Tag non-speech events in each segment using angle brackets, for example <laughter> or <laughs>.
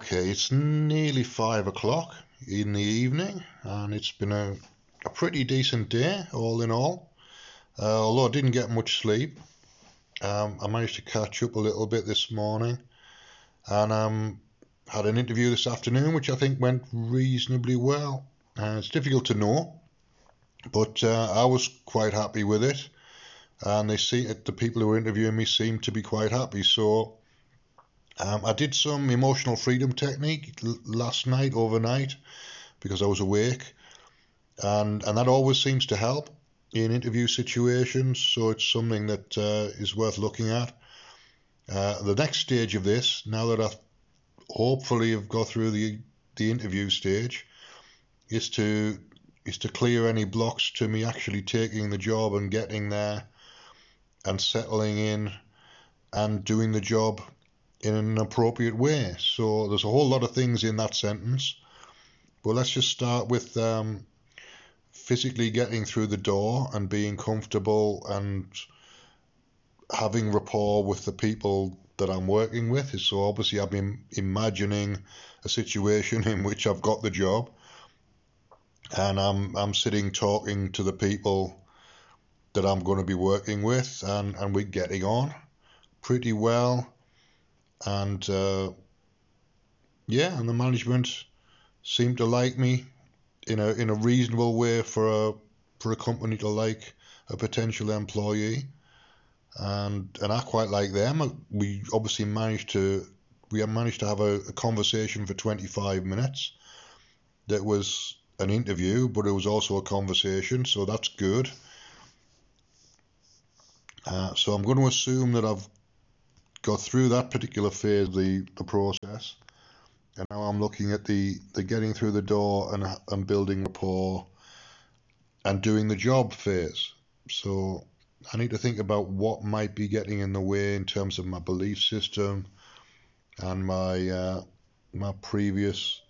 Okay, it's nearly five o'clock in the evening, and it's been a, a pretty decent day, all in all. Uh, although I didn't get much sleep, um, I managed to catch up a little bit this morning, and um, had an interview this afternoon, which I think went reasonably well. Uh, it's difficult to know, but uh, I was quite happy with it, and they see the people who were interviewing me seemed to be quite happy. So um, I did some emotional freedom technique last night, overnight, because I was awake, and and that always seems to help in interview situations. So it's something that uh, is worth looking at. Uh, the next stage of this, now that I hopefully have got through the the interview stage, is to is to clear any blocks to me actually taking the job and getting there and settling in and doing the job in an appropriate way. So there's a whole lot of things in that sentence. But let's just start with um, physically getting through the door and being comfortable and having rapport with the people that I'm working with. So obviously, I've been imagining a situation <laughs> in which I've got the job and I'm I'm sitting talking to the people that I'm going to be working with, and and we're getting on pretty well and uh, yeah, and the management seemed to like me in a in a reasonable way for a for a company to like a potential employee, and and I quite like them. We obviously managed to we managed to have a, a conversation for 25 minutes. That was an interview, but it was also a conversation, so that's good. Uh, so I'm going to assume that I've got through that particular phase of the, the process. And now I'm looking at the, the getting through the door and, and building rapport and doing the job phase. So I need to think about what might be getting in the way in terms of my belief system and my uh, my previous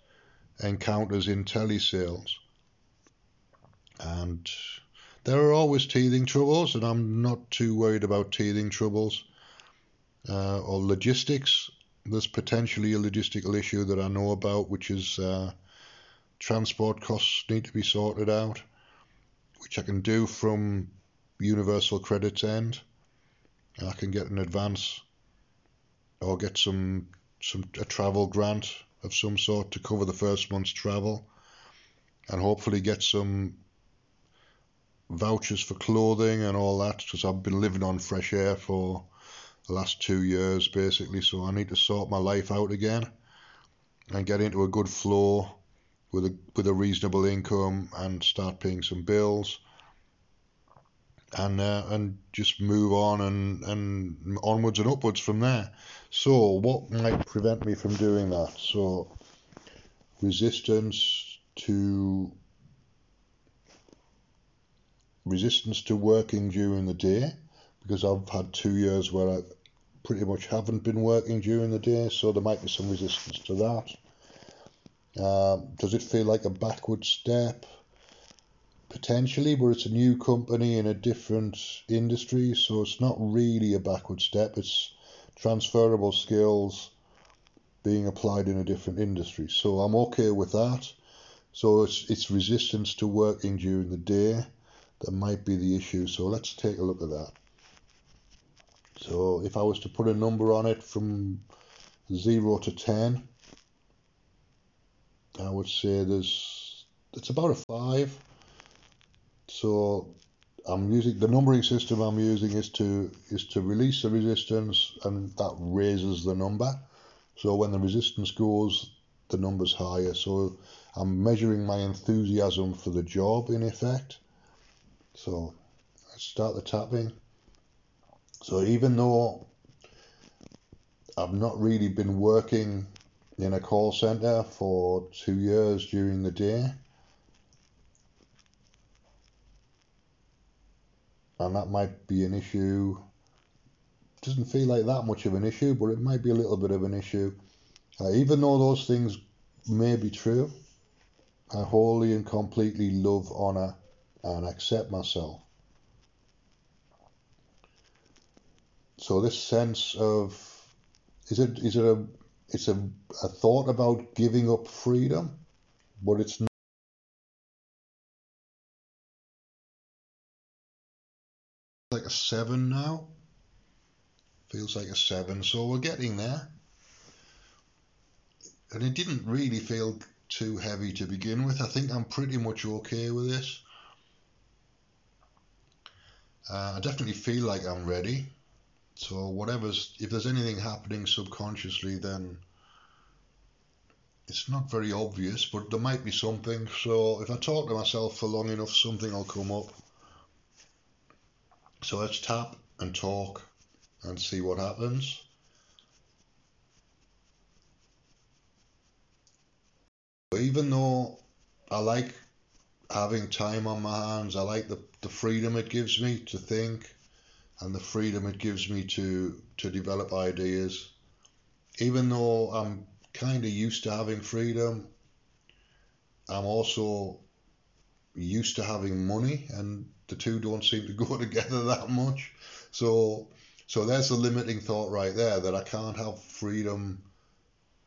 encounters in telesales. And there are always teething troubles, and I'm not too worried about teething troubles uh, or logistics. There's potentially a logistical issue that I know about, which is uh, transport costs need to be sorted out, which I can do from Universal Credit's end. I can get an advance or get some some a travel grant of some sort to cover the first month's travel, and hopefully get some vouchers for clothing and all that because I've been living on fresh air for the last two years basically. So I need to sort my life out again and get into a good flow with a with a reasonable income and start paying some bills and uh, and just move on and and onwards and upwards from there. So what might prevent me from doing that? So resistance to resistance to working during the day because I've had two years where I pretty much haven't been working during the day, so there might be some resistance to that. Um, does it feel like a backward step? Potentially, but it's a new company in a different industry, so it's not really a backward step. It's transferable skills being applied in a different industry. So I'm okay with that. So it's it's resistance to working during the day that might be the issue. So let's take a look at that. So if I was to put a number on it from 0 to 10, I would say there's it's about a 5. So I'm using the numbering system I'm using is to is to release the resistance and that raises the number. So when the resistance goes, the number's higher. So I'm measuring my enthusiasm for the job in effect. So let's start the tapping. So even though I've not really been working in a call center for two years during the day, and that might be an issue. Doesn't feel like that much of an issue, but it might be a little bit of an issue. Uh, even though those things may be true, I wholly and completely love, honour, and accept myself. So this sense of is it is it a it's a, a thought about giving up freedom, but it's not. like a seven now. Feels like a seven, so we're getting there. And it didn't really feel too heavy to begin with. I think I'm pretty much okay with this. Uh, I definitely feel like I'm ready. So whatever's, if there's anything happening subconsciously, then it's not very obvious, but there might be something. So if I talk to myself for long enough, something will come up. So let's tap and talk and see what happens. Even though I like having time on my hands, I like the, the freedom it gives me to think and the freedom it gives me to, to develop ideas. Even though I'm kind of used to having freedom, I'm also used to having money and the two don't seem to <laughs> go together that much. So so there's the limiting thought right there that I can't have freedom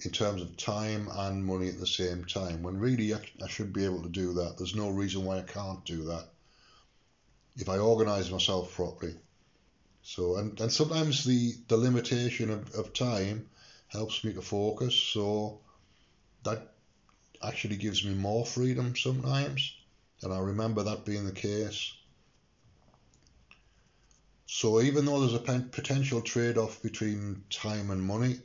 in terms of time and money at the same time. When really I, I should be able to do that. There's no reason why I can't do that if I organize myself properly. So and, and sometimes the, the limitation of, of time helps me to focus. So that actually gives me more freedom sometimes. And I remember that being the case. So even though there's a potential trade-off between time and money,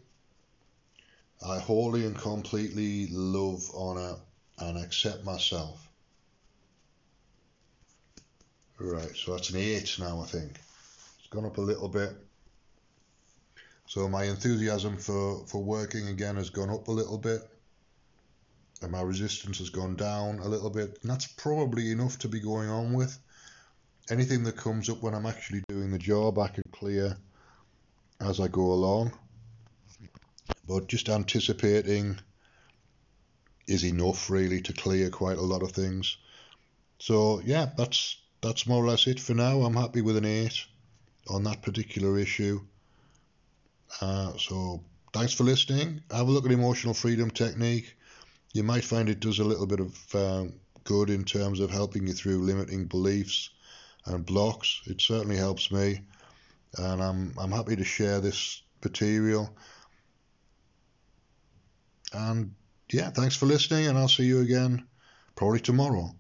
I wholly and completely love, honour and accept myself. Right, so that's an 8 now I think. Gone up a little bit. So my enthusiasm for, for working again has gone up a little bit. And my resistance has gone down a little bit. And that's probably enough to be going on with anything that comes up when I'm actually doing the job, I can clear as I go along. But just anticipating is enough really to clear quite a lot of things. So yeah, that's that's more or less it for now. I'm happy with an eight on that particular issue. Uh, so thanks for listening. Have a look at emotional freedom technique. You might find it does a little bit of um, good in terms of helping you through limiting beliefs and blocks. It certainly helps me, and I'm I'm happy to share this material. And yeah, thanks for listening, and I'll see you again probably tomorrow.